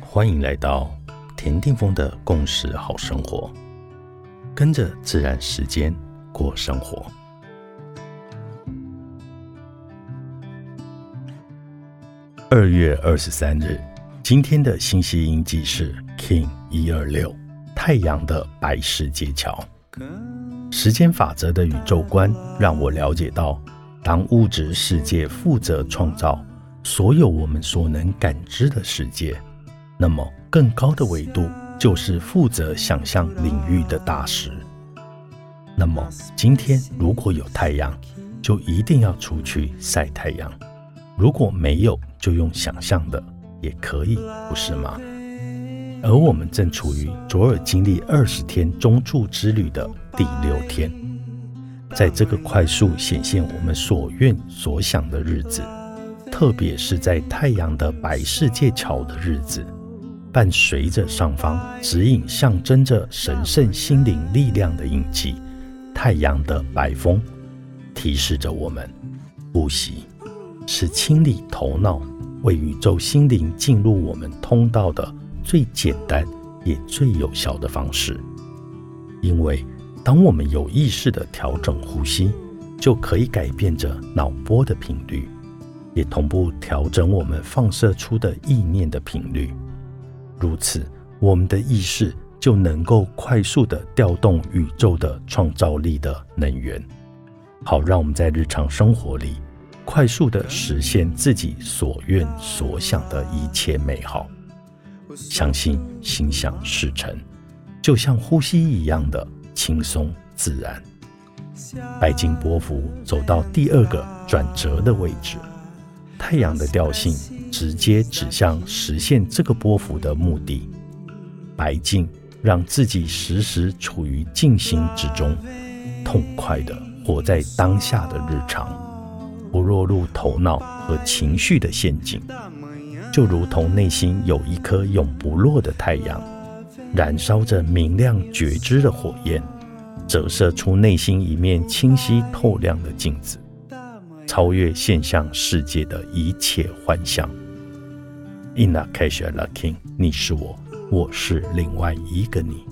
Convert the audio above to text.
欢迎来到田定峰的共识好生活，跟着自然时间过生活。二月二十三日，今天的信息印记是 King 一二六太阳的白世界桥。时间法则的宇宙观让我了解到，当物质世界负责创造所有我们所能感知的世界。那么，更高的维度就是负责想象领域的大师。那么，今天如果有太阳，就一定要出去晒太阳；如果没有，就用想象的也可以，不是吗？而我们正处于左耳经历二十天中柱之旅的第六天，在这个快速显现我们所愿所想的日子，特别是在太阳的白世界桥的日子。伴随着上方指引象征着神圣心灵力量的印记，太阳的白风提示着我们：呼吸是清理头脑、为宇宙心灵进入我们通道的最简单也最有效的方式。因为当我们有意识的调整呼吸，就可以改变着脑波的频率，也同步调整我们放射出的意念的频率。如此，我们的意识就能够快速的调动宇宙的创造力的能源，好让我们在日常生活里快速的实现自己所愿所想的一切美好。相信心想事成，就像呼吸一样的轻松自然。白金波幅走到第二个转折的位置，太阳的调性。直接指向实现这个波幅的目的。白净让自己时时处于静心之中，痛快的活在当下的日常，不落入头脑和情绪的陷阱。就如同内心有一颗永不落的太阳，燃烧着明亮觉知的火焰，折射出内心一面清晰透亮的镜子。超越现象世界的一切幻象。In a casual king，你是我，我是另外一个你。